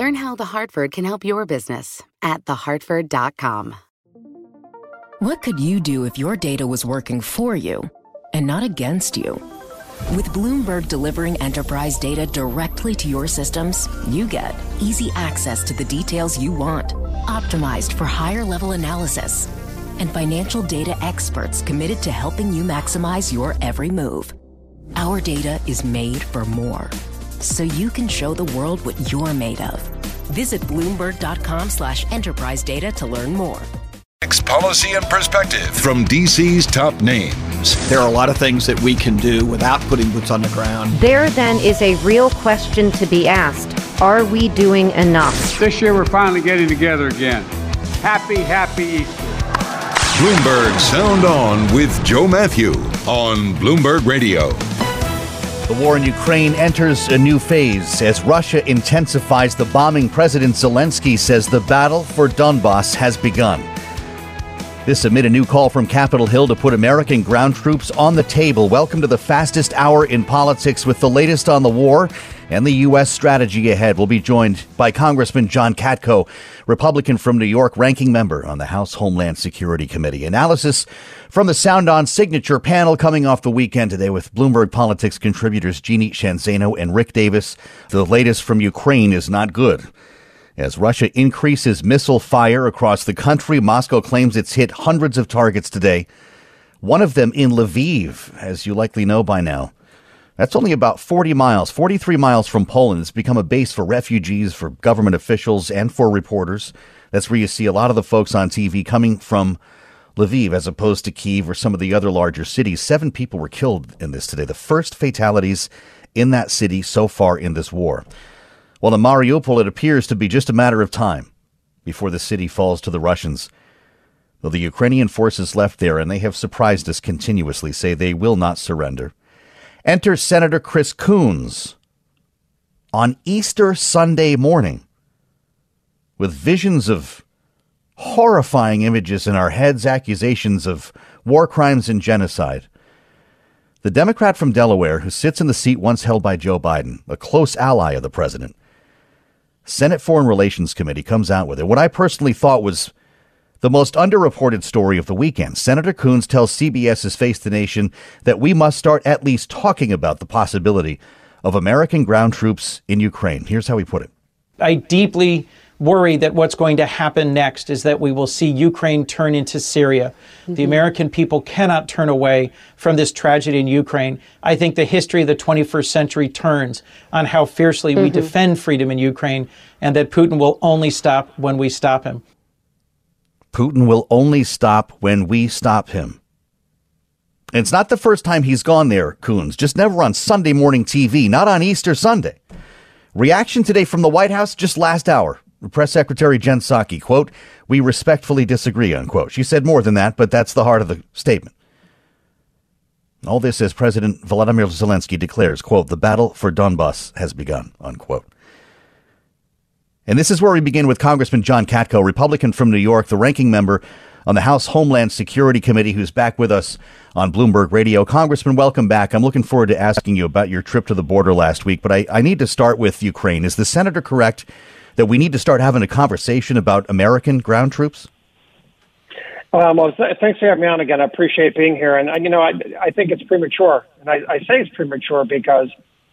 Learn how The Hartford can help your business at thehartford.com. What could you do if your data was working for you and not against you? With Bloomberg delivering enterprise data directly to your systems, you get easy access to the details you want, optimized for higher level analysis, and financial data experts committed to helping you maximize your every move. Our data is made for more, so you can show the world what you're made of. Visit Bloomberg.com slash enterprise data to learn more. Next Policy and perspective from DC's top names. There are a lot of things that we can do without putting boots on the ground. There then is a real question to be asked Are we doing enough? This year we're finally getting together again. Happy, happy Easter. Bloomberg Sound On with Joe Matthew on Bloomberg Radio. The war in Ukraine enters a new phase as Russia intensifies the bombing. President Zelensky says the battle for Donbass has begun. This amid a new call from Capitol Hill to put American ground troops on the table. Welcome to the fastest hour in politics with the latest on the war and the U.S. strategy ahead. We'll be joined by Congressman John Katko, Republican from New York, ranking member on the House Homeland Security Committee. Analysis from the Sound On Signature panel coming off the weekend today with Bloomberg Politics contributors Jeannie Sheehan Zaino and Rick Davis. The latest from Ukraine is not good. As Russia increases missile fire across the country, Moscow claims it's hit hundreds of targets today. One of them in Lviv, as you likely know by now. That's only about 40 miles, 43 miles from Poland. It's become a base for refugees, for government officials, and for reporters. That's where you see a lot of the folks on TV coming from Lviv as opposed to Kiev or some of the other larger cities. Seven people were killed in this today, the first fatalities in that city so far in this war. Well, in Mariupol, it appears to be just a matter of time before the city falls to the Russians. Though the Ukrainian forces left there, and they have surprised us continuously, say they will not surrender. Enter Senator Chris Coons on Easter Sunday morning with visions of horrifying images in our heads, accusations of war crimes and genocide. The Democrat from Delaware, who sits in the seat once held by Joe Biden, a close ally of the president, Senate Foreign Relations Committee comes out with it. What I personally thought was the most underreported story of the weekend. Senator Coons tells CBS's Face the Nation that we must start at least talking about the possibility of American ground troops in Ukraine. Here's how he put it. I deeply worry that what's going to happen next is that we will see Ukraine turn into Syria. Mm-hmm. The American people cannot turn away from this tragedy in Ukraine. I think the history of the 21st century turns on how fiercely mm-hmm. we defend freedom in Ukraine and that Putin will only stop when we stop him. Putin will only stop when we stop him. And it's not the first time he's gone there, Coons, just never on Sunday morning TV, not on Easter Sunday. Reaction today from the White House just last hour. Press Secretary Jen Psaki, quote, we respectfully disagree, unquote. She said more than that, but that's the heart of the statement. All this as President Volodymyr Zelensky declares, quote, the battle for Donbass has begun, unquote. And this is where we begin with Congressman John Katko, Republican from New York, the ranking member on the House Homeland Security Committee, who's back with us on Bloomberg Radio. Congressman, welcome back. I'm looking forward to asking you about your trip to the border last week, but I, I need to start with Ukraine. Is the senator correct that we need to start having a conversation about American ground troops? Um, well, th- thanks for having me on again. I appreciate being here. And, uh, you know, I, I think it's premature. And I, I say it's premature because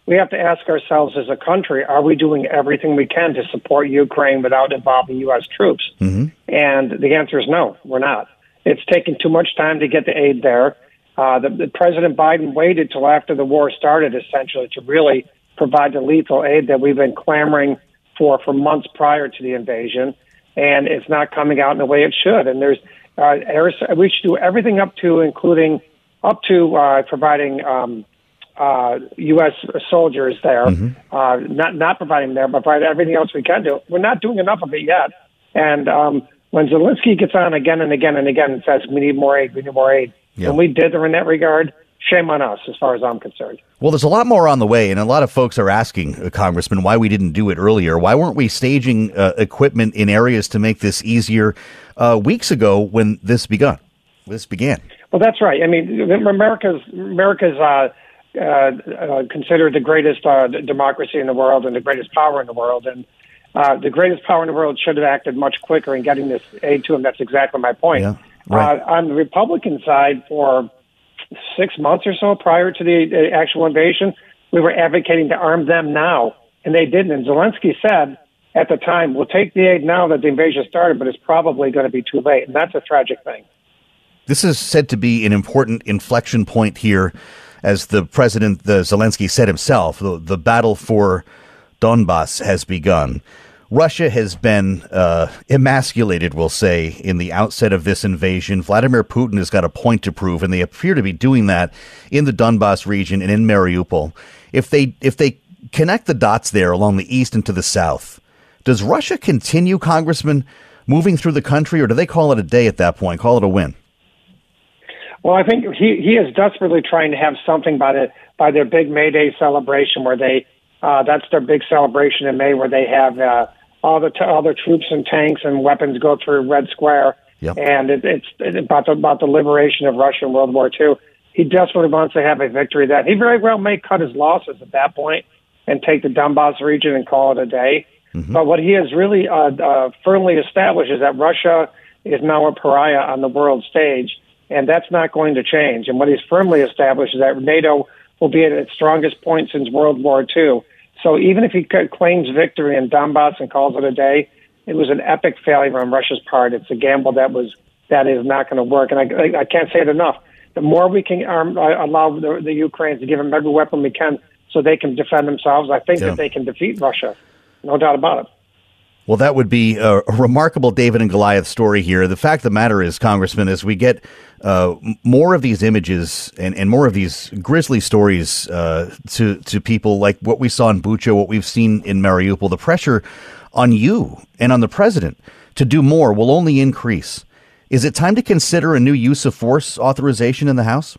we have to ask ourselves as a country, are we doing everything we can to support Ukraine without involving U.S. troops? Mm-hmm. And the answer is no, we're not. It's taken too much time to get the aid there. Uh, the, the President Biden waited till after the war started, essentially, to really provide the lethal aid that we've been clamoring for for months prior to the invasion, and it's not coming out in the way it should. And there's uh, we should do everything up to, including up to uh, providing um, uh, U.S. soldiers there, mm-hmm. uh, not not providing there, but provide everything else we can do. We're not doing enough of it yet, And um, when Zelensky gets on again and again and again and says, we need more aid, we need more aid, Yeah. and we did in that regard, shame on us as far as I'm concerned. Well, there's a lot more on the way, and a lot of folks are asking, uh, Congressman, why we didn't do it earlier. Why weren't we staging uh, equipment in areas to make this easier uh, weeks ago when this begun? This began. Well, that's right. I mean, America's America's uh, considered the greatest uh, democracy in the world and the greatest power in the world, and uh, the greatest power in the world should have acted much quicker in getting this aid to them. That's exactly my point. Yeah, right. uh, on the Republican side, for six months or so prior to the uh, actual invasion, we were advocating to arm them now, and they didn't. And Zelensky said at the time, "We'll take the aid now that the invasion started, but it's probably going to be too late," and that's a tragic thing. This is said to be an important inflection point here, as the president, the Zelensky said himself. The, the battle for Donbass has begun. Russia has been uh, emasculated, we'll say, in the outset of this invasion. Vladimir Putin has got a point to prove, and they appear to be doing that in the Donbass region and in Mariupol. If they if they connect the dots there along the east and to the south, does Russia continue, Congressman, moving through the country, or do they call it a day at that point? Call it a win? Well, I think he he is desperately trying to have something by the by their big May Day celebration, where they uh, that's their big celebration in May, where they have uh, all the t- all the troops and tanks and weapons go through Red Square, Yep. and it, it's about the, about the liberation of Russia in World War II. He desperately wants to have a victory. That he very well may cut his losses at that point and take the Donbass region and call it a day. But what he has really uh, uh, firmly established is that Russia is now a pariah on the world stage, and that's not going to change. And what he's firmly established is that NATO will be at its strongest point since World War II. So even if he claims victory in Donbass and calls it a day, it was an epic failure on Russia's part. It's a gamble that was that is not going to work. And I, I, can't say it enough. The more we can arm, uh, allow the, the Ukrainians to give them every weapon we can so they can defend themselves, I think Yeah. that they can defeat Russia. No doubt about it. Well, that would be a, remarkable David and Goliath story here. The fact of the matter is, Congressman, as we get uh, more of these images and, and more of these grisly stories uh, to to people like what we saw in Bucha, what we've seen in Mariupol, the pressure on you and on the president to do more will only increase. Is it time to consider a new use of force authorization in the House?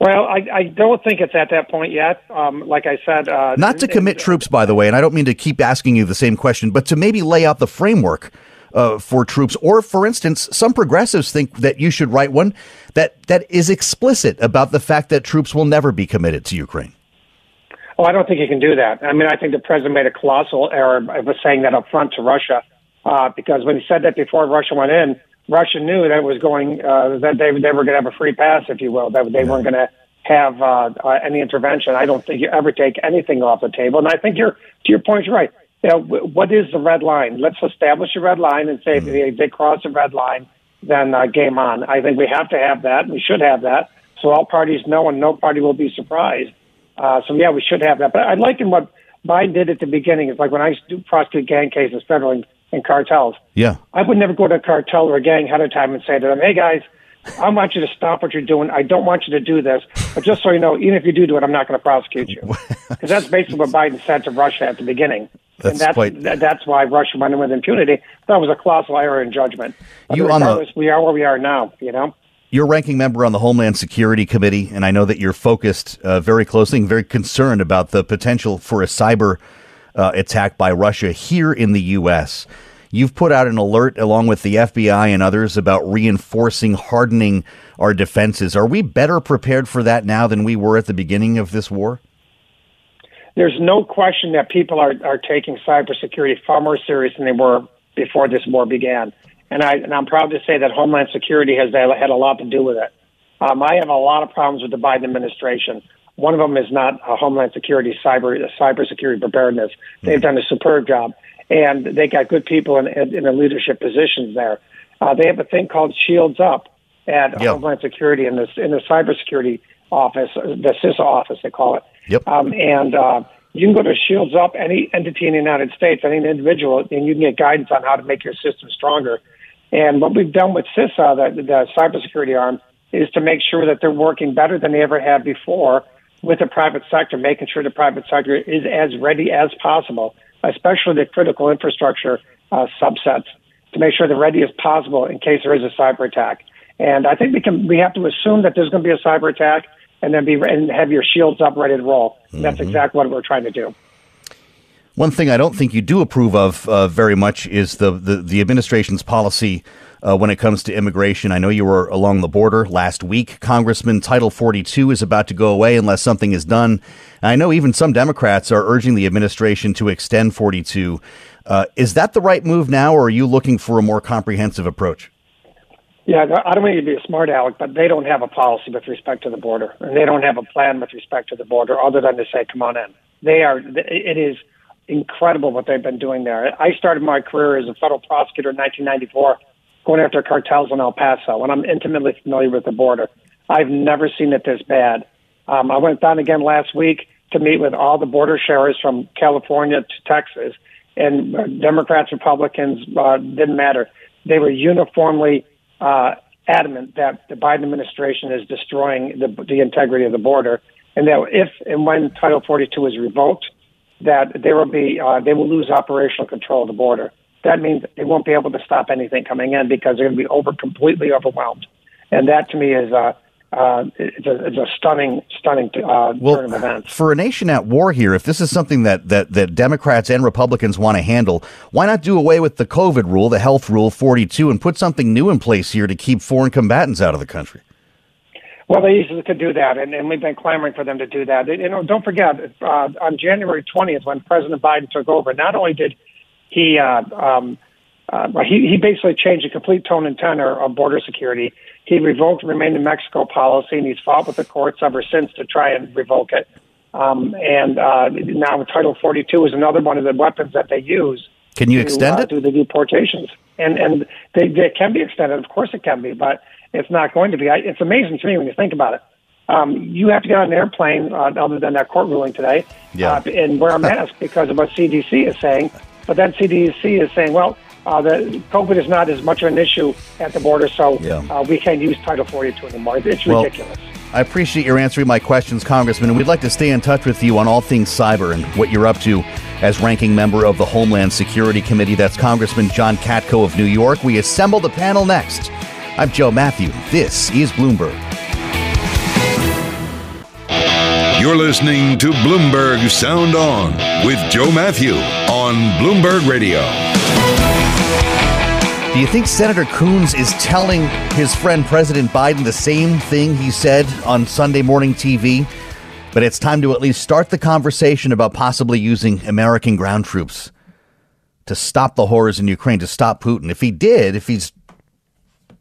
Well, I, I don't think it's at that point yet. Um, like I said, uh, Not to commit troops, by the way, and I don't mean to keep asking you the same question, but to maybe lay out the framework uh, for troops. Or, for instance, some progressives think that you should write one that, that is explicit about the fact that troops will never be committed to Ukraine. Oh, I don't think you can do that. I mean, I think the president made a colossal error by saying that up front to Russia, uh, because when he said that before Russia went in, Russia knew that it was going uh, that they they were going to have a free pass, if you will, that they weren't going to have uh, uh, any intervention. I don't think you ever take anything off the table, and I think you're to your point, you're right. You know, what is the red line? Let's establish a red line and say if they, they cross the red line, then uh, game on. I think we have to have that. We should have that, so all parties know, and no party will be surprised. Uh, so yeah, we should have that. But I like in what Biden did at the beginning. It's like when I do prosecute gang cases, federal and, cartels. Yeah. I would never go to a cartel or a gang ahead of time and say to them, "Hey guys, I want you to stop what you're doing. I don't want you to do this. But just so you know, even if you do do it, I'm not going to prosecute you." Because that's basically what Biden said to Russia at the beginning. That's and that's quite- that- that's why Russia went in with impunity. That was a colossal error in judgment. But You on the- we are where we are now. You know. You're ranking member on the Homeland Security Committee, and I know that you're focused uh, very closely and very concerned about the potential for a cyber uh, attack by Russia here in the U.S. You've put out an alert along with the FBI and others about reinforcing, hardening our defenses. Are we better prepared for that now than we were at the beginning of this war? there's no question that people are, are taking cybersecurity far more serious than they were before this war began. And, I, and I'm proud to say that Homeland Security has had a lot to do with it. Um, I have a lot of problems with the Biden administration. One of them is not uh, Homeland Security, cyber cybersecurity preparedness. They've done a superb job, and they got good people in, in, in the leadership positions there. Uh, they have a thing called Shields Up at Yeah. Homeland Security in the in the cybersecurity office, the CISA office, they call it. Yep. Um, and uh, you can go to Shields Up, any entity in the United States, any individual, and you can get guidance on how to make your system stronger. And what we've done with CISA, the, the cybersecurity arm, is to make sure that they're working better than they ever have before with the private sector, making sure the private sector is as ready as possible, especially the critical infrastructure uh, subsets to make sure they're ready as possible in case there is a cyber attack. And I think we can we have to assume that there's going to be a cyber attack and then be and have your shields up ready to roll. Mm-hmm. That's exactly what we're trying to do. One thing I don't think you do approve of uh, very much is the, the, the administration's policy uh, when it comes to immigration. I know you were along the border last week. Congressman, Title 42 is about to go away unless something is done. I know even some Democrats are urging the administration to extend 42. Uh, is that the right move now, or are you looking for a more comprehensive approach? Yeah, I don't you to be a smart aleck, but they don't have a policy with respect to the border, and they don't have a plan with respect to the border other than to say, "Come on in." They are. It is incredible what they've been doing there. I started my career as a federal prosecutor in 1994, going after cartels in El Paso, and I'm intimately familiar with the border. I've never seen it this bad. Um, I went down again last week to meet with all the border sheriffs from California to Texas, and uh, Democrats, Republicans, uh, didn't matter. They were uniformly uh, adamant that the Biden administration is destroying the, the integrity of the border, and that if and when Title 42 is revoked, that they will be uh, they will lose operational control of the border. That means they won't be able to stop anything coming in because they're going to be over completely overwhelmed, and that to me is uh, uh, it's, a, it's a stunning, stunning uh, well, turn of events. For a nation at war here, if this is something that, that, that Democrats and Republicans want to handle, why not do away with the COVID rule, the health rule 42, and put something new in place here to keep foreign combatants out of the country? Well, they easily could do that, and, and we've been clamoring for them to do that. You know, don't forget, uh, on January 20th, when President Biden took over, not only did he uh, um, uh, he, he basically changed the complete tone and tenor of border security. He revoked Remain in Mexico policy, and he's fought with the courts ever since to try and revoke it. Um, and uh, now Title 42 is another one of the weapons that they use. Can you to, extend uh, it? Do the deportations. And, and they, they can be extended. Of course it can be, but it's not going to be. I, it's amazing to me when you think about it. Um, you have to get on an airplane, uh, other than that court ruling today, yeah. uh, and wear a mask because of what CDC is saying. But then CDC is saying, well, uh, the COVID is not as much of an issue at the border, so yeah. uh, we can't use Title 42 anymore. It's well, ridiculous. I appreciate your answering my questions, Congressman, and we'd like to stay in touch with you on all things cyber and what you're up to as ranking member of the Homeland Security Committee. That's Congressman John Katko of New York. We assemble the panel next. I'm Joe Matthew. This is Bloomberg. You're listening to Bloomberg Sound On with Joe Matthew on Bloomberg Radio. Do you think Senator Coons is telling his friend President Biden the same thing he said on Sunday morning TV? But it's time to at least start the conversation about possibly using American ground troops to stop the horrors in Ukraine, to stop Putin. If he did, if he's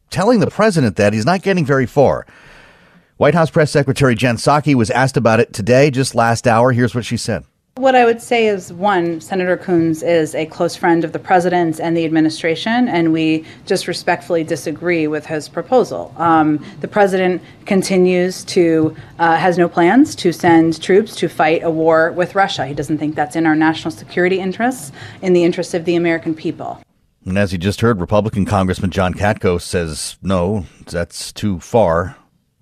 telling the president that, he's not getting very far. White House Press Secretary Jen Psaki was asked about it today, just last hour. Here's what she said. What I would say is one, Senator Coons is a close friend of the president's and the administration, and we just respectfully disagree with his proposal. Um, the president continues to, uh, has no plans to send troops to fight a war with Russia. He doesn't think that's in our national security interests, in the interests of the American people. And as you just heard, Republican Congressman John Katko says, no, that's too far.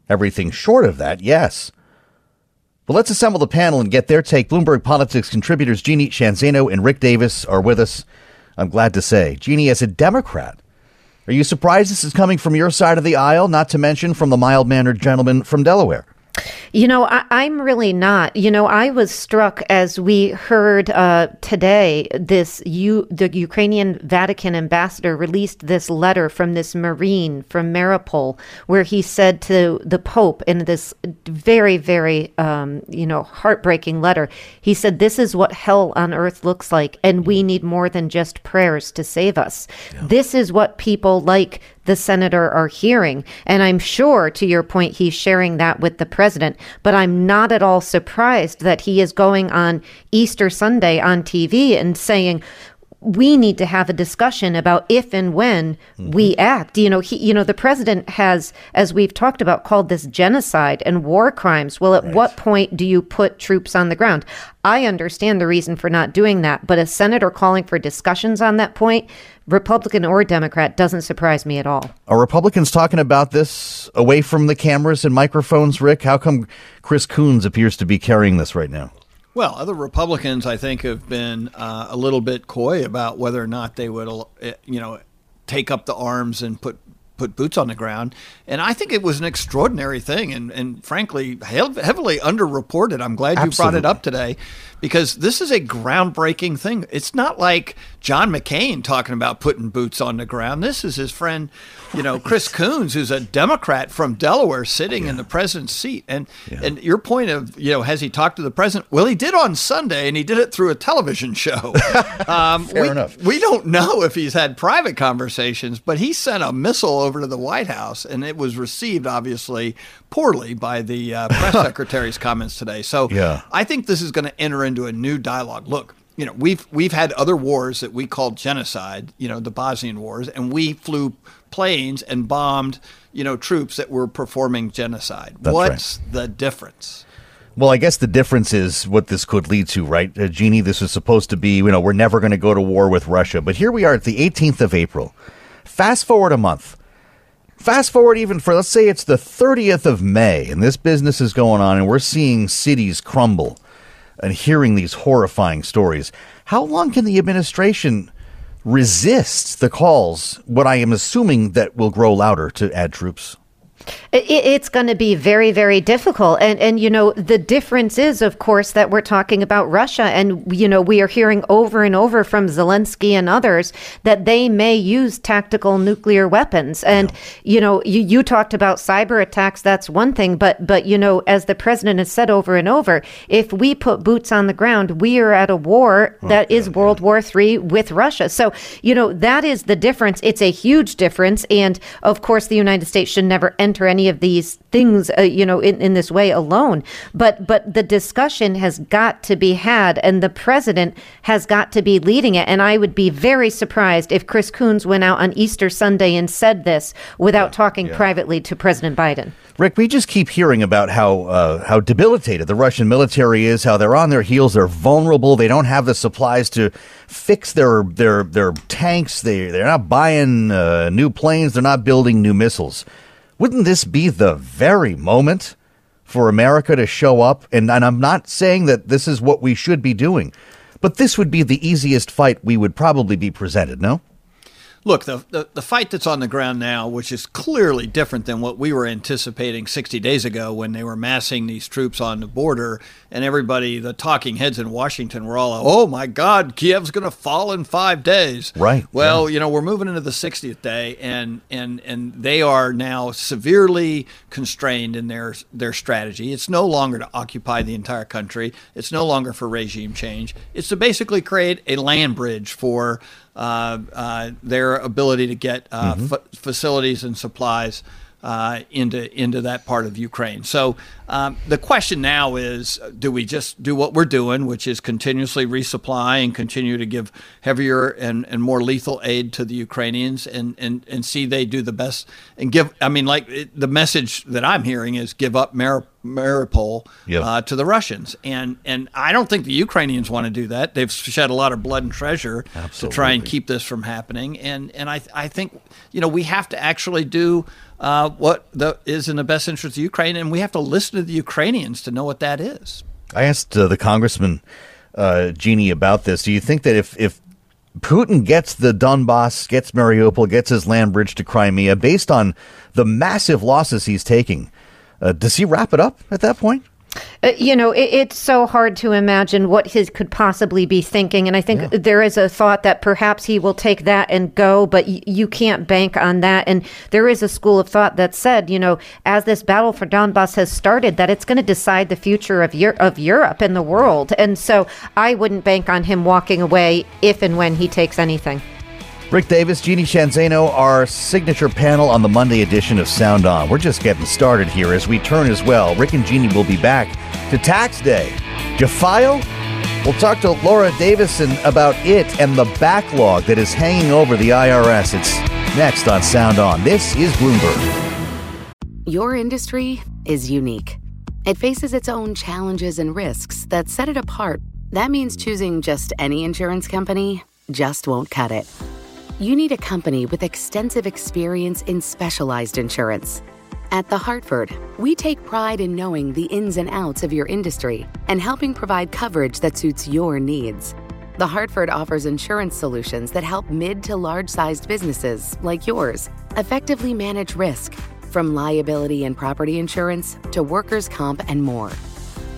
Everything short of that, yes. But let's assemble the panel and get their take. Bloomberg Politics contributors Jeannie Sheehan Zaino and Rick Davis are with us. I'm glad to say. Jeannie, as a Democrat, are you surprised this is coming from your side of the aisle, not to mention from the mild mannered gentleman from Delaware? You know, I, am really not. You know, I was struck as we heard uh, today this you the Ukrainian Vatican ambassador released this letter from this Marine from Mariupol, where he said to the Pope in this very, very, um, you know, heartbreaking letter, he said, "This is what hell on earth looks like, and we need more than just prayers to save us. Yeah. This is what people like the senator are hearing. And I'm sure, to your point, he's sharing that with the president. But I'm not at all surprised that he is going on Easter Sunday on TV and saying, we need to have a discussion about if and when mm-hmm. we act. You know, he, you know, the president has, as we've talked about, called this genocide and war crimes. Well, at right. what point do you put troops on the ground? I understand the reason for not doing that, but a senator calling for discussions on that point, Republican or Democrat, doesn't surprise me at all. Are Republicans talking about this away from the cameras and microphones, Rick? How come Chris Coons appears to be carrying this right now? Well, other Republicans, I think, have been uh, a little bit coy about whether or not they would, uh, you know, take up the arms and put put boots on the ground. And I think it was an extraordinary thing and, and frankly, heavily underreported. I'm glad you Absolutely. brought it up today because this is a groundbreaking thing. It's not like John McCain talking about putting boots on the ground. This is his friend, you know, Chris Coons, who's a Democrat from Delaware, sitting yeah. in the president's seat. And yeah. and your point of, you know, has he talked to the president? Well, he did on Sunday, and he did it through a television show. Um, Fair we, enough. We don't know if he's had private conversations, but he sent a missile over to the White House, and it was received obviously poorly by the uh, press secretary's comments today. So yeah. I think this is going to enter into a new dialogue. Look, you know, we've we've had other wars that we called genocide, you know, the Bosnian wars, and we flew planes and bombed, you know, troops that were performing genocide. That's What's right. the difference? Well, I guess the difference is what this could lead to, right? Uh, Jeannie, this was supposed to be, you know, we're never going to go to war with Russia. But here we are at the 18th of April. Fast forward a month. Fast forward even for, let's say it's the 30th of May, and this business is going on, and we're seeing cities crumble and hearing these horrifying stories. How long can the administration resist the calls, what I am assuming that will grow louder to add troops? It's going to be very, very difficult. And, and, you know, the difference is, of course, that we're talking about Russia. And, you know, we are hearing over and over from Zelensky and others that they may use tactical nuclear weapons. And, you know, you, you talked about cyber attacks. That's one thing. But, but, you know, as the president has said over and over, if we put boots on the ground, we are at a war oh, that is World War III with Russia. So, you know, that is the difference. It's a huge difference. And, of course, the United States should never enter any of these things, uh, you know, in, in this way alone. But but the discussion has got to be had, and the president has got to be leading it. And I would be very surprised if Chris Coons went out on Easter Sunday and said this without yeah, talking yeah. privately to President Biden. Rick, we just keep hearing about how uh, how debilitated the Russian military is, how they're on their heels, they're vulnerable, they don't have the supplies to fix their their their tanks, they they're not buying uh, new planes, they're not building new missiles. Wouldn't this be the very moment for America to show up? And, and I'm not saying that this is what we should be doing, but this would be the easiest fight we would probably be presented, no? Look, the, the, the fight that's on the ground now, which is clearly different than what we were anticipating 60 days ago when they were massing these troops on the border, and everybody, the talking heads in Washington, were all, "Oh my God, Kiev's going to fall in five days." Right. Well, yeah. you know, we're moving into the 60th day, and and and they are now severely constrained in their their strategy. It's no longer to occupy the entire country. It's no longer for regime change. It's to basically create a land bridge for their ability to get uh, mm-hmm. f- facilities and supplies uh, into into that part of Ukraine. So um, the question now is, do we just do what we're doing, which is continuously resupply and continue to give heavier and, and more lethal aid to the Ukrainians, and, and, and see they do the best and give? I mean, like it, the message that I'm hearing is give up Mar- Mariupol yep. uh, to the Russians, and and I don't think the Ukrainians want to do that. They've shed a lot of blood and treasure Absolutely. to try and keep this from happening, and and I I think you know we have to actually do uh, what the, is in the best interest of Ukraine, and we have to listen to the Ukrainians to know what that is. I asked uh, the congressman uh, Jeannie about this. Do you think that if if Putin gets the Donbass, gets Mariupol, gets his land bridge to Crimea, based on the massive losses he's taking, uh, does he wrap it up at that point? Uh, you know, it, it's so hard to imagine what he could possibly be thinking. And I think yeah. there is a thought that perhaps he will take that and go, but y- you can't bank on that. And there is a school of thought that said, you know, as this battle for Donbass has started, that it's going to decide the future of, Euro- of Europe and the world. And so I wouldn't bank on him walking away if and when he takes anything. Rick Davis, Jeannie Sheehan Zaino, our signature panel on the Monday edition of Sound On. We're just getting started here as we turn as well. Rick and Jeannie will be back to tax day. Do file? We'll talk to Laura Davison about it and the backlog that is hanging over the IRS. It's next on Sound On. This is Bloomberg. Your industry is unique. It faces its own challenges and risks that set it apart. That means choosing just any insurance company just won't cut it you need a company with extensive experience in specialized insurance. At The Hartford, we take pride in knowing the ins and outs of your industry and helping provide coverage that suits your needs. The Hartford offers insurance solutions that help mid to large sized businesses like yours effectively manage risk, from liability and property insurance to workers' comp and more.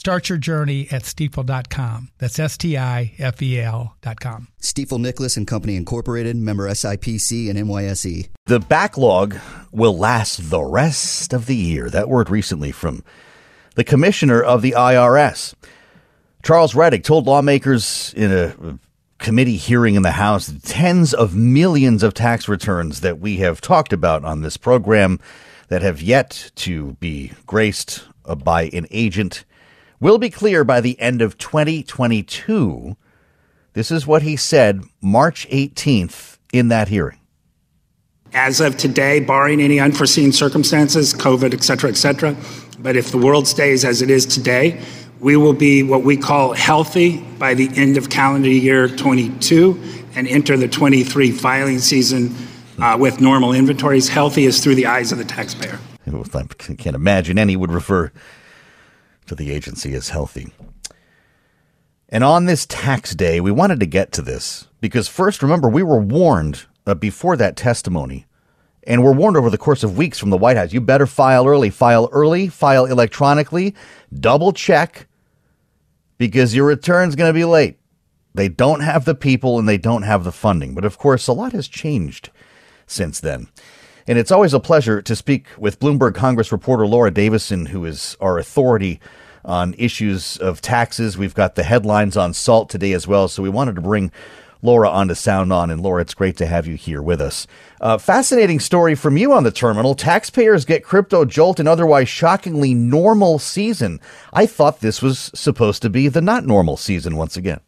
Start your journey at stifel.com. That's S T I F E L.com. Stifel Nicolaus and Company Incorporated, member SIPC and NYSE. The backlog will last the rest of the year. That word recently from the commissioner of the IRS. Charles Rettig told lawmakers in a committee hearing in the House tens of millions of tax returns that we have talked about on this program that have yet to be graced uh, by an agent will be clear by the end of 2022. This is what he said March 18th in that hearing. As of today, barring any unforeseen circumstances, COVID, et cetera, et cetera, but if the world stays as it is today, we will be what we call healthy by the end of calendar year 22 and enter the 23 filing season uh, with normal inventories. Healthy is through the eyes of the taxpayer. I can't imagine any would refer the agency is healthy. And on this tax day, we wanted to get to this because first, remember, we were warned uh, before that testimony, and we're warned over the course of weeks from the White House you better file early, file early, file electronically, double check because your return's going to be late. They don't have the people and they don't have the funding. But of course, a lot has changed since then. And it's always a pleasure to speak with Bloomberg Congress reporter Laura Davison, who is our authority on issues of taxes. We've got the headlines on SALT today as well. So we wanted to bring Laura on to Sound On. And Laura, it's great to have you here with us. Uh, fascinating story from you on the terminal. Taxpayers get crypto jolt in otherwise shockingly normal season. I thought this was supposed to be the not normal season once again.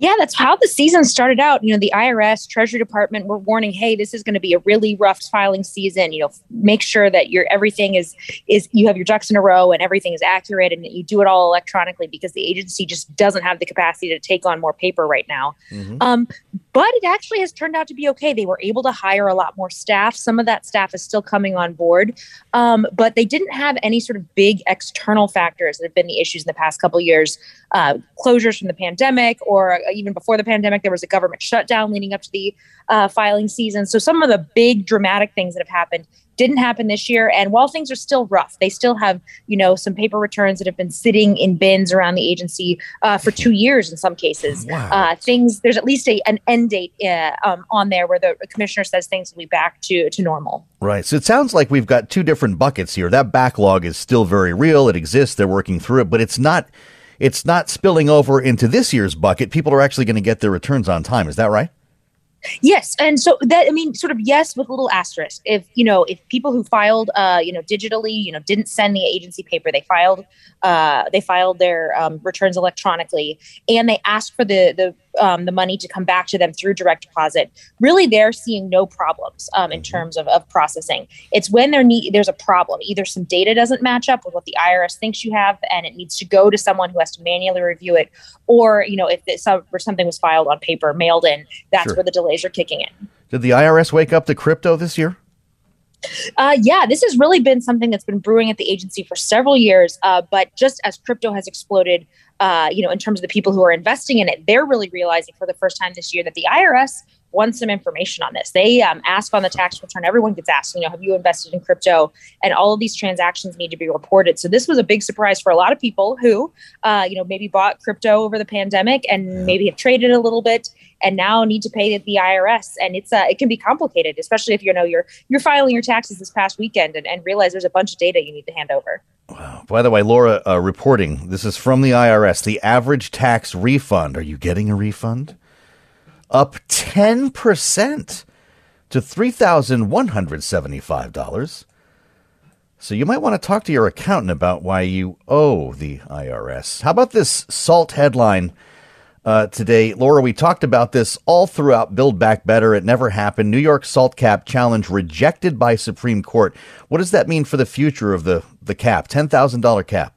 Yeah, that's how the season started out. You know, the IRS, Treasury Department were warning, "Hey, this is going to be a really rough filing season. You know, make sure that your everything is is you have your ducks in a row and everything is accurate and you do it all electronically because the agency just doesn't have the capacity to take on more paper right now." Mm-hmm. Um, but it actually has turned out to be okay. They were able to hire a lot more staff. Some of that staff is still coming on board, um, but they didn't have any sort of big external factors that have been the issues in the past couple years. Uh, closures from the pandemic or even before the pandemic, there was a government shutdown leading up to the uh, filing season. So some of the big dramatic things that have happened didn't happen this year. And while things are still rough, they still have, you know, some paper returns that have been sitting in bins around the agency uh, for two years in some cases. Wow. Uh, things, there's at least a, an end date uh, um, on there where the commissioner says things will be back to, to normal. Right. So it sounds like we've got two different buckets here. That backlog is still very real. It exists. They're working through it, but it's not it's not spilling over into this year's bucket. People are actually going to get their returns on time. Is that right? Yes, and so that I mean, sort of yes, with a little asterisk. If you know, if people who filed, uh, you know, digitally, you know, didn't send the agency paper, they filed, uh, they filed their um, returns electronically, and they asked for the the um, the money to come back to them through direct deposit. Really, they're seeing no problems um, in mm-hmm. terms of, of processing. It's when there need there's a problem. Either some data doesn't match up with what the IRS thinks you have, and it needs to go to someone who has to manually review it, or you know, if some, or something was filed on paper, mailed in, that's sure. where the delays are kicking in. Did the IRS wake up to crypto this year? Uh, yeah, this has really been something that's been brewing at the agency for several years. Uh, but just as crypto has exploded, uh, you know, in terms of the people who are investing in it, they're really realizing for the first time this year that the IRS wants some information on this. They um, ask on the tax return. Everyone gets asked, you know, have you invested in crypto? And all of these transactions need to be reported. So this was a big surprise for a lot of people who, uh, you know, maybe bought crypto over the pandemic and maybe have traded a little bit and now need to pay the IRS. And it's uh, it can be complicated, especially if you know you're you're filing your taxes this past weekend and, and realize there's a bunch of data you need to hand over. Wow. By the way, Laura, uh, reporting this is from the IRS. The average tax refund. Are you getting a refund? up 10% to $3,175. So you might want to talk to your accountant about why you owe the IRS. How about this SALT headline uh, today? Laura, we talked about this all throughout Build Back Better. It never happened. New York SALT cap challenge rejected by Supreme Court. What does that mean for the future of the, the cap, $10,000 cap?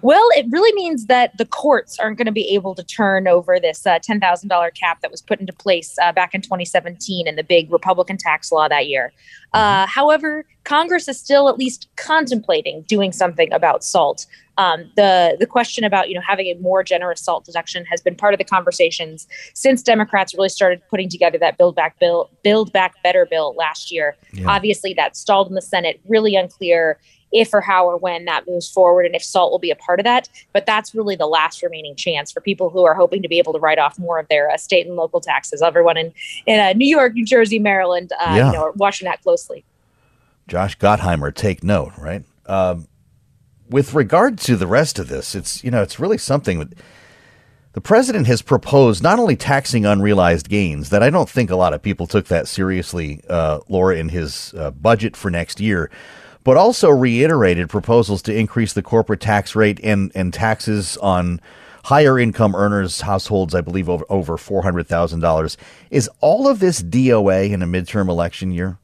Well, it really means that the courts aren't going to be able to turn over this uh, $10,000 cap that was put into place uh, back in 2017 in the big Republican tax law that year. Uh, mm-hmm. however, Congress is still at least contemplating doing something about SALT. Um, the the question about you know having a more generous SALT deduction has been part of the conversations since Democrats really started putting together that Build Back Bill, Build Back Better bill last year. Yeah. Obviously, that stalled in the Senate. Really unclear if or how or when that moves forward and if salt will be a part of that. But that's really the last remaining chance for people who are hoping to be able to write off more of their uh, state and local taxes. Everyone in, in uh, New York, New Jersey, Maryland, uh, yeah. you know, are watching that closely. Josh Gottheimer, take note, right? Um, with regard to the rest of this, it's you know it's really something. With, the president has proposed not only taxing unrealized gains that I don't think a lot of people took that seriously, uh, Laura, in his uh, budget for next year, but also reiterated proposals to increase the corporate tax rate and, and taxes on higher income earners, households, I believe, over, over $400,000. Is all of this DOA in a midterm election year?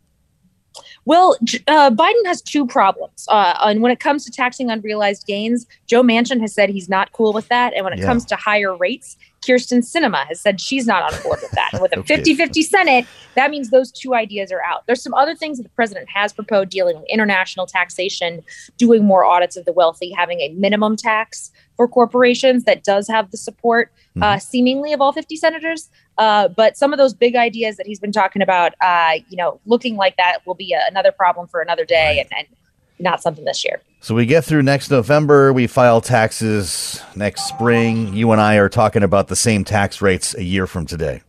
Well, uh, Biden has two problems. Uh, and when it comes to taxing unrealized gains, Joe Manchin has said he's not cool with that. And when it yeah. comes to higher rates, Kyrsten Sinema has said she's not on board with that. And with a 50 okay. 50 Senate, that means those two ideas are out. There's some other things that the president has proposed dealing with international taxation, doing more audits of the wealthy, having a minimum tax for corporations that does have the support, uh, mm-hmm. uh, seemingly, of all 50 senators. Uh, but some of those big ideas that he's been talking about, uh, you know, looking like that will be a, another problem for another day right. and, and not something this year. So we get through next November, we file taxes next spring. You and I are talking about the same tax rates a year from today.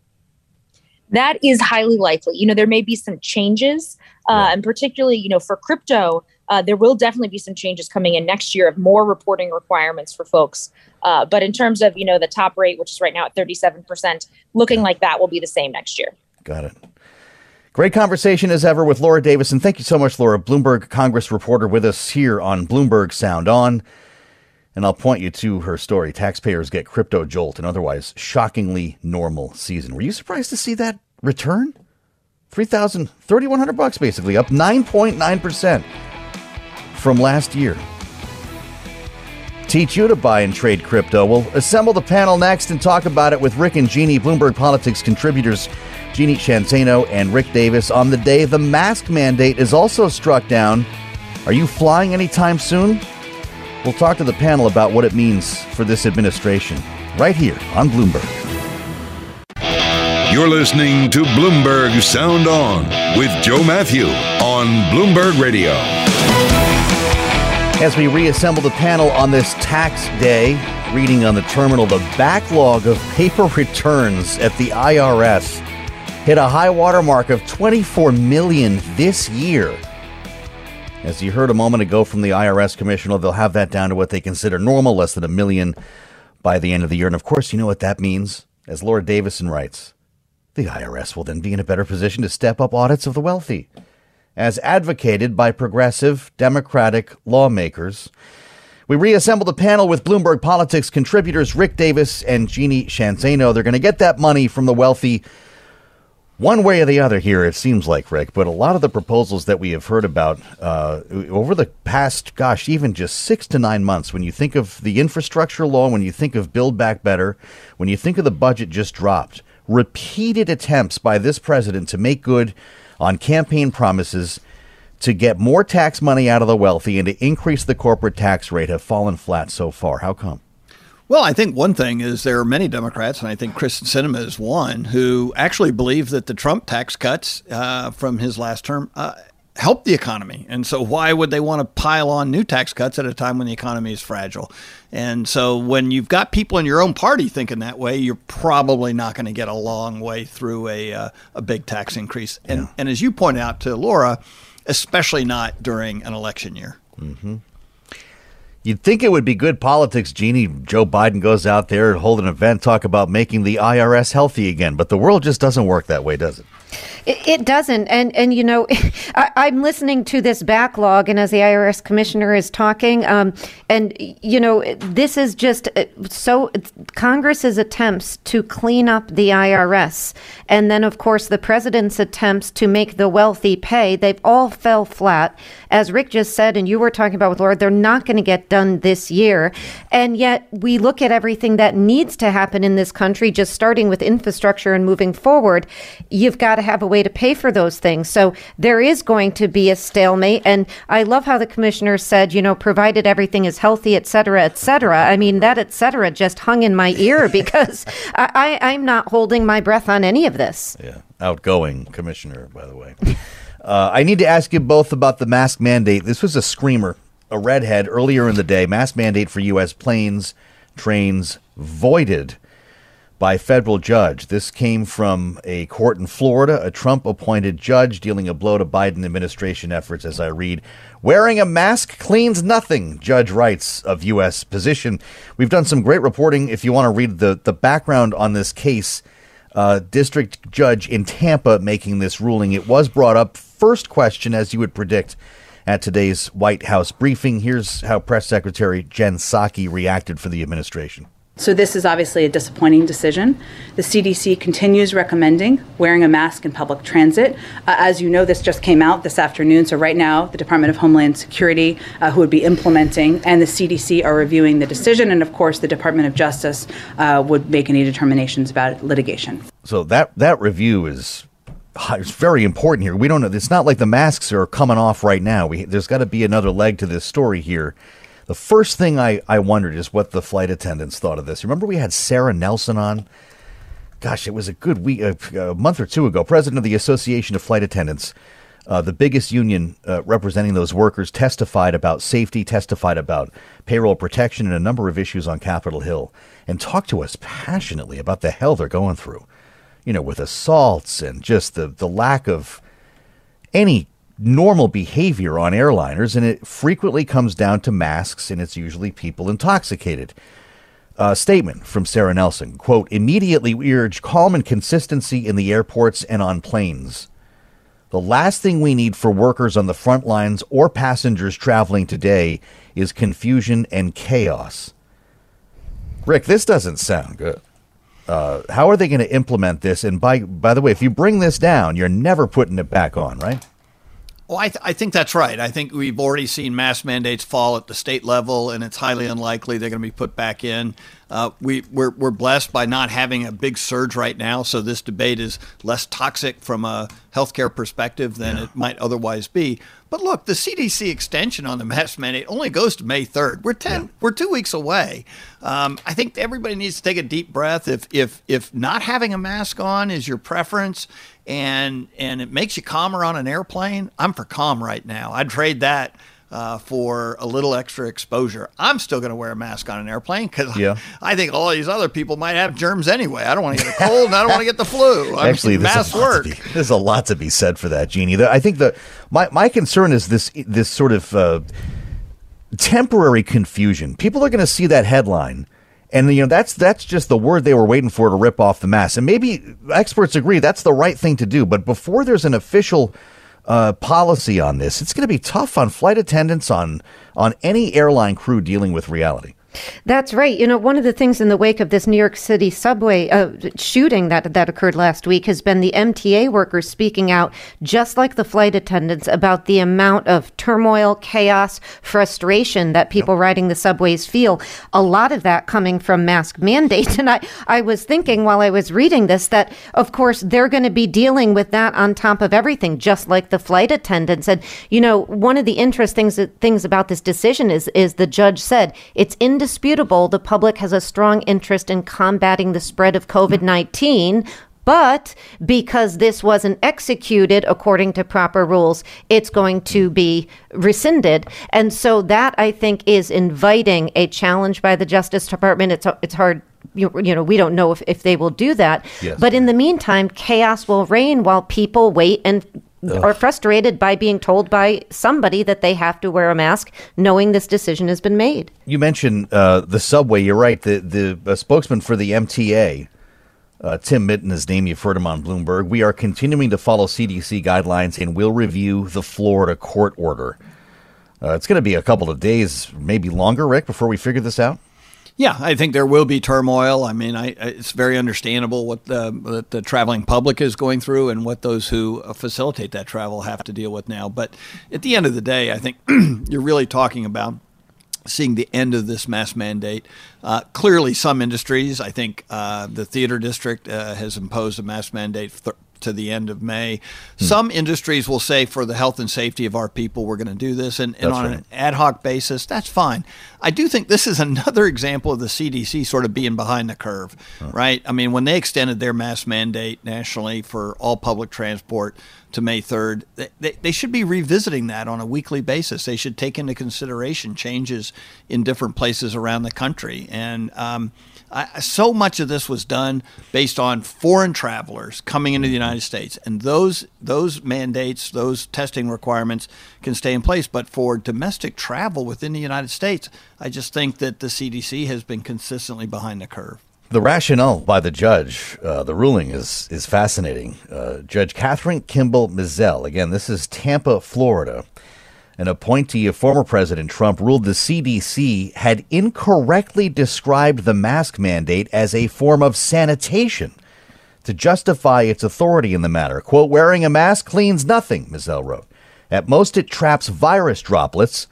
That is highly likely. You know, there may be some changes, uh, yeah. and particularly, you know, for crypto, uh, there will definitely be some changes coming in next year of more reporting requirements for folks. Uh, but in terms of, you know, the top rate, which is right now at 37%, looking like that will be the same next year. Got it. Great conversation as ever with Laura Davison. Thank you so much, Laura. Bloomberg Congress reporter with us here on Bloomberg Sound On. And I'll point you to her story. Taxpayers get crypto jolt, an otherwise shockingly normal season. Were you surprised to see that return? 3,000, 3,100 bucks basically, up 9.9% from last year. Teach you to buy and trade crypto. We'll assemble the panel next and talk about it with Rick and Jeannie, Bloomberg Politics contributors Jeannie Sheehan Zaino and Rick Davis on the day the mask mandate is also struck down. Are you flying anytime soon? We'll talk to the panel about what it means for this administration right here on Bloomberg. You're listening to Bloomberg Sound On with Joe Matthew on Bloomberg Radio. As we reassemble the panel on this tax day, reading on the terminal the backlog of paper returns at the IRS hit a high water mark of 24 million this year. As you heard a moment ago from the IRS commissioner, they'll have that down to what they consider normal, less than a million by the end of the year. And of course, you know what that means. As Laura Davison writes, the IRS will then be in a better position to step up audits of the wealthy. As advocated by progressive Democratic lawmakers, we reassemble the panel with Bloomberg Politics contributors Rick Davis and Jeannie Sheehan Zaino. They're going to get that money from the wealthy one way or the other here, it seems like, Rick, but a lot of the proposals that we have heard about uh, over the past, gosh, even just six to nine months, when you think of the infrastructure law, when you think of Build Back Better, when you think of the budget just dropped, repeated attempts by this president to make good on campaign promises to get more tax money out of the wealthy and to increase the corporate tax rate have fallen flat so far. How come? Well, I think one thing is there are many Democrats, and I think Kyrsten Sinema is one, who actually believe that the Trump tax cuts uh, from his last term uh, help the economy. And so, why would they want to pile on new tax cuts at a time when the economy is fragile? And so, when you've got people in your own party thinking that way, you're probably not going to get a long way through a, uh, a big tax increase. And, yeah. and as you point out to Laura, especially not during an election year. Mm-hmm. You'd think it would be good politics, Jeannie. Joe Biden goes out there and hold an event, talk about making the IRS healthy again. But the world just doesn't work that way, does it? It, doesn't, and and you know, I, am listening to this backlog, and as the IRS commissioner is talking, um, and you know, this is just uh, so Congress's attempts to clean up the IRS, and then of course the president's attempts to make the wealthy pay, they've all fell flat. As Rick just said, and you were talking about with Laura, they're not going to get done this year, and yet we look at everything that needs to happen in this country, just starting with infrastructure and moving forward. You've got to have a way to pay for those things. So there is going to be a stalemate. And I love how the commissioner said, you know, provided everything is healthy, et cetera, et cetera. I mean, that et cetera just hung in my ear because I, I, am not holding my breath on any of this. Yeah. Outgoing commissioner, by the way. uh, I need to ask you both about the mask mandate. This was a screamer, a redhead earlier in the day. Mask mandate for U.S. planes, trains voided by federal judge. This came from a court in Florida, a Trump appointed judge dealing a blow to Biden administration efforts, as I read. Wearing a mask cleans nothing, judge writes of U.S. position. We've done some great reporting. If you want to read the, the background on this case, uh, district judge in Tampa making this ruling, it was brought up. First question, as you would predict at today's White House briefing. Here's how Press Secretary Jen Psaki reacted for the administration. So, this is obviously a disappointing decision. The CDC continues recommending wearing a mask in public transit. Uh, as you know, this just came out this afternoon. So, right now, the Department of Homeland Security, uh, who would be implementing, and the CDC are reviewing the decision. And of course, the Department of Justice uh, would make any determinations about litigation. So, that, that review is it's very important here. We don't know. It's not like the masks are coming off right now. We, there's got to be another leg to this story here. The first thing I, I wondered is what the flight attendants thought of this. Remember, we had Sarah Nelson on? Gosh, it was a good week, a, a month or two ago. President of the Association of Flight Attendants, uh, the biggest union uh, representing those workers, testified about safety, testified about payroll protection, and a number of issues on Capitol Hill, and talked to us passionately about the hell they're going through. You know, with assaults and just the, the lack of any normal behavior on airliners, and it frequently comes down to masks, and it's usually people intoxicated. Statement from Sarah Nelson quote, immediately we urge calm and consistency in the airports and on planes. The last thing we need for workers on the front lines or passengers traveling today is confusion and chaos. Rick, this doesn't sound good. Uh, how are they going to implement this? And by by the way, if you bring this down, you're never putting it back on, right? Well, I, th- I think that's right. I think we've already seen mask mandates fall at the state level, and it's highly unlikely they're going to be put back in. Uh, we, we're, we're blessed by not having a big surge right now, so this debate is less toxic from a healthcare perspective than yeah. it might otherwise be. But look, the CDC extension on the mask mandate only goes to May 3rd. We're 10, yeah. we're two weeks away. Um, I think everybody needs to take a deep breath. If, if, if not having a mask on is your preference and, and it makes you calmer on an airplane, I'm for calm right now. I'd trade that uh, for a little extra exposure. I'm still going to wear a mask on an airplane because yeah. I think all these other people might have germs anyway. I don't want to get a cold and I don't want to get the flu. Actually, masks work. Be, there's a lot to be said for that, Jeannie. I think the my my concern is this this sort of uh, temporary confusion. People are going to see that headline. And you know that's that's just the word they were waiting for to rip off the mask. And maybe experts agree that's the right thing to do. But before there's an official uh, policy on this. It's going to be tough on flight attendants, on on any airline crew dealing with reality. That's right. You know, one of the things in the wake of this New York City subway uh, shooting that that occurred last week has been the MTA workers speaking out, just like the flight attendants, about the amount of turmoil, chaos, frustration that people yep. riding the subways feel. A lot of that coming from mask mandates. And I, I was thinking while I was reading this that, of course, they're going to be dealing with that on top of everything, just like the flight attendants. And you know, one of the interesting things about this decision is is the judge said it's in indisputable the public has a strong interest in combating the spread of COVID 19. But because this wasn't executed according to proper rules, it's going to be rescinded. And so that I think is inviting a challenge by the Justice Department. It's it's hard you, know, we don't know if, if they will do that. Yes. But in the meantime, chaos will reign while people wait and Ugh. are frustrated by being told by somebody that they have to wear a mask, knowing this decision has been made. You mentioned uh, the subway. You're right. The the uh, spokesman for the MTA, uh, Tim Minton, his name. You've heard him on Bloomberg. We are continuing to follow CDC guidelines and will review the Florida court order. Uh, it's going to be a couple of days, maybe longer, Rick, before we figure this out. Yeah, I think there will be turmoil. I mean, I, it's very understandable what the, what the traveling public is going through and what those who facilitate that travel have to deal with now. But at the end of the day, I think you're really talking about seeing the end of this mask mandate. Uh, clearly, some industries, I think uh, the theater district uh, has imposed a mask mandate th- to the end of May. Hmm. Some industries will say, for the health and safety of our people, we're going to do this. And, and on right. an ad hoc basis, that's fine. I do think this is another example of the CDC sort of being behind the curve, huh. right? I mean, when they extended their mask mandate nationally for all public transport to May 3rd, they, they should be revisiting that on a weekly basis. They should take into consideration changes in different places around the country. And, um, I, so much of this was done based on foreign travelers coming into the United States, and those those mandates, those testing requirements can stay in place. But for domestic travel within the United States, I just think that the CDC has been consistently behind the curve. The rationale by the judge, uh, the ruling is is fascinating. Uh, judge Kathryn Kimball Mizelle, again, this is Tampa, Florida an appointee of former President Trump ruled the CDC had incorrectly described the mask mandate as a form of sanitation to justify its authority in the matter. Quote, wearing a mask cleans nothing, Mizelle wrote. At most, it traps virus droplets,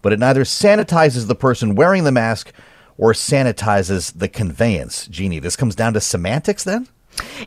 but it neither sanitizes the person wearing the mask or sanitizes the conveyance. Jeannie, this comes down to semantics then?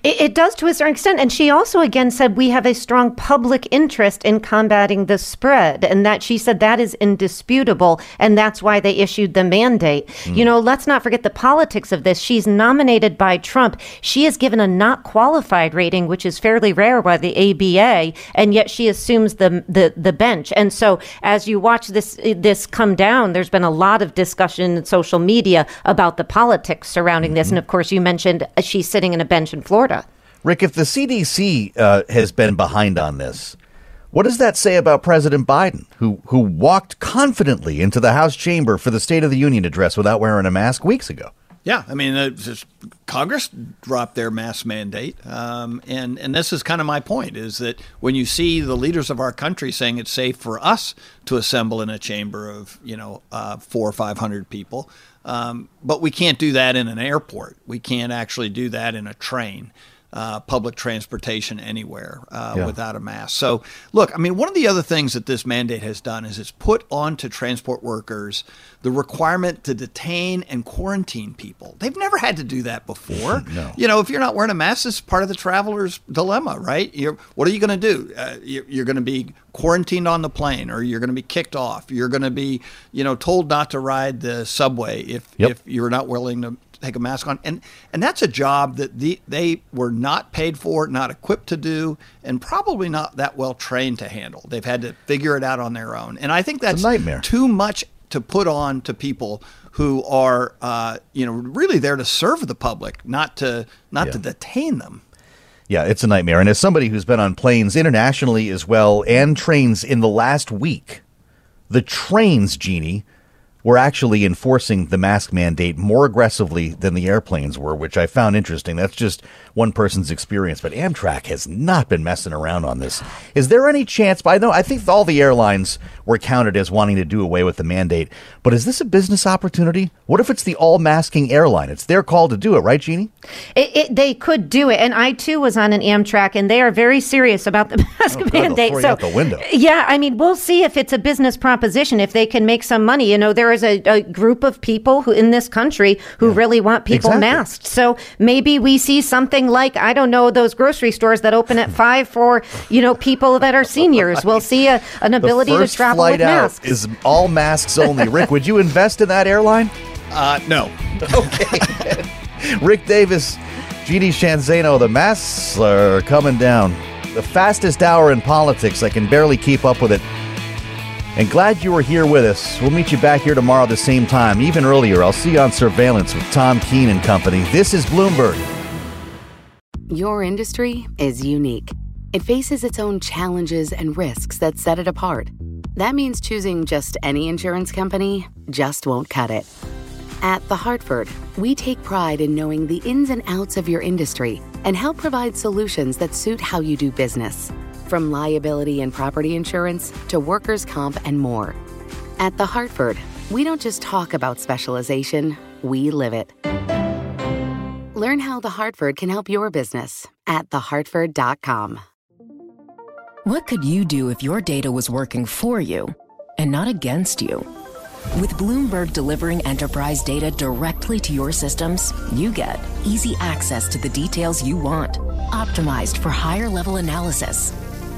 It, it, does to a certain extent. And she also again said we have a strong public interest in combating the spread, and that she said that is indisputable, and that's why they issued the mandate. Mm. You know, let's not forget the politics of this. She's nominated by Trump. She is given a not qualified rating, which is fairly rare by the ABA, and yet she assumes the the, the bench. And so as you watch this this come down, there's been a lot of discussion in social media about the politics surrounding mm-hmm. this. And of course, you mentioned uh, she's sitting in a bench in Florida. Rick, if the CDC uh, has been behind on this, what does that say about President Biden, who who walked confidently into the House chamber for the State of the Union address without wearing a mask weeks ago? Yeah, I mean, just, Congress dropped their mask mandate, um, and and this is kind of my point: is that when you see the leaders of our country saying it's safe for us to assemble in a chamber of you know uh, four or five hundred people, um, but we can't do that in an airport. We can't actually do that in a train uh, public transportation anywhere uh, yeah. without a mask. So, look, I mean, one of the other things that this mandate has done is it's put onto transport workers the requirement to detain and quarantine people. They've never had to do that before. no. You know, if you're not wearing a mask, it's part of the traveler's dilemma, right? You're, what are you going to do? Uh, you're, you're going to be quarantined on the plane, or you're going to be kicked off. You're going to be, you know, told not to ride the subway if yep. if you're not willing to take a mask on, and and that's a job that the, they were not paid for, not equipped to do, and probably not that well trained to handle. They've had to figure it out on their own, and I think that's nightmare. too much to put on to people who are uh, you know really there to serve the public, not to not yeah. to detain them. Yeah, it's a nightmare. And as somebody who's been on planes internationally as well and trains in the last week, the trains, Jeannie, were actually enforcing the mask mandate more aggressively than the airplanes were, which I found interesting. That's just one person's experience, but Amtrak has not been messing around on this. Is there any chance? I know I think all the airlines were counted as wanting to do away with the mandate, but is this a business opportunity? What if it's the all masking airline? It's their call to do it, right, Jeannie? It, it, they could do it, and I too was on an Amtrak, and they are very serious about the mask Oh, mandate. they'll throw you So, out the window. yeah, I mean, we'll see if it's a business proposition, if they can make some money. You know, there is a, a group of people who in this country who really want people Exactly. masked. So maybe we see something like I don't know those grocery stores that open at five for you know people that are seniors. We'll see a, an ability the to first travel with out masks. is all masks only. Rick, would you invest in that airline? Uh, no. Okay. Rick Davis, Jeannie Sheehan Zaino, the masks are coming down. The fastest hour in politics. I can barely keep up with it. And glad you were here with us. We'll meet you back here tomorrow at the same time, even earlier. I'll see you on surveillance with Tom Keene and company. This is Bloomberg. Your industry is unique. It faces its own challenges and risks that set it apart. That means choosing just any insurance company just won't cut it. At The Hartford, we take pride in knowing the ins and outs of your industry and help provide solutions that suit how you do business, from liability and property insurance to workers' comp and more. At The Hartford, we don't just talk about specialization, we live it. Learn how The Hartford can help your business at thehartford.com. What could you do if your data was working for you and not against you? With Bloomberg delivering enterprise data directly to your systems, you get easy access to the details you want, optimized for higher level analysis,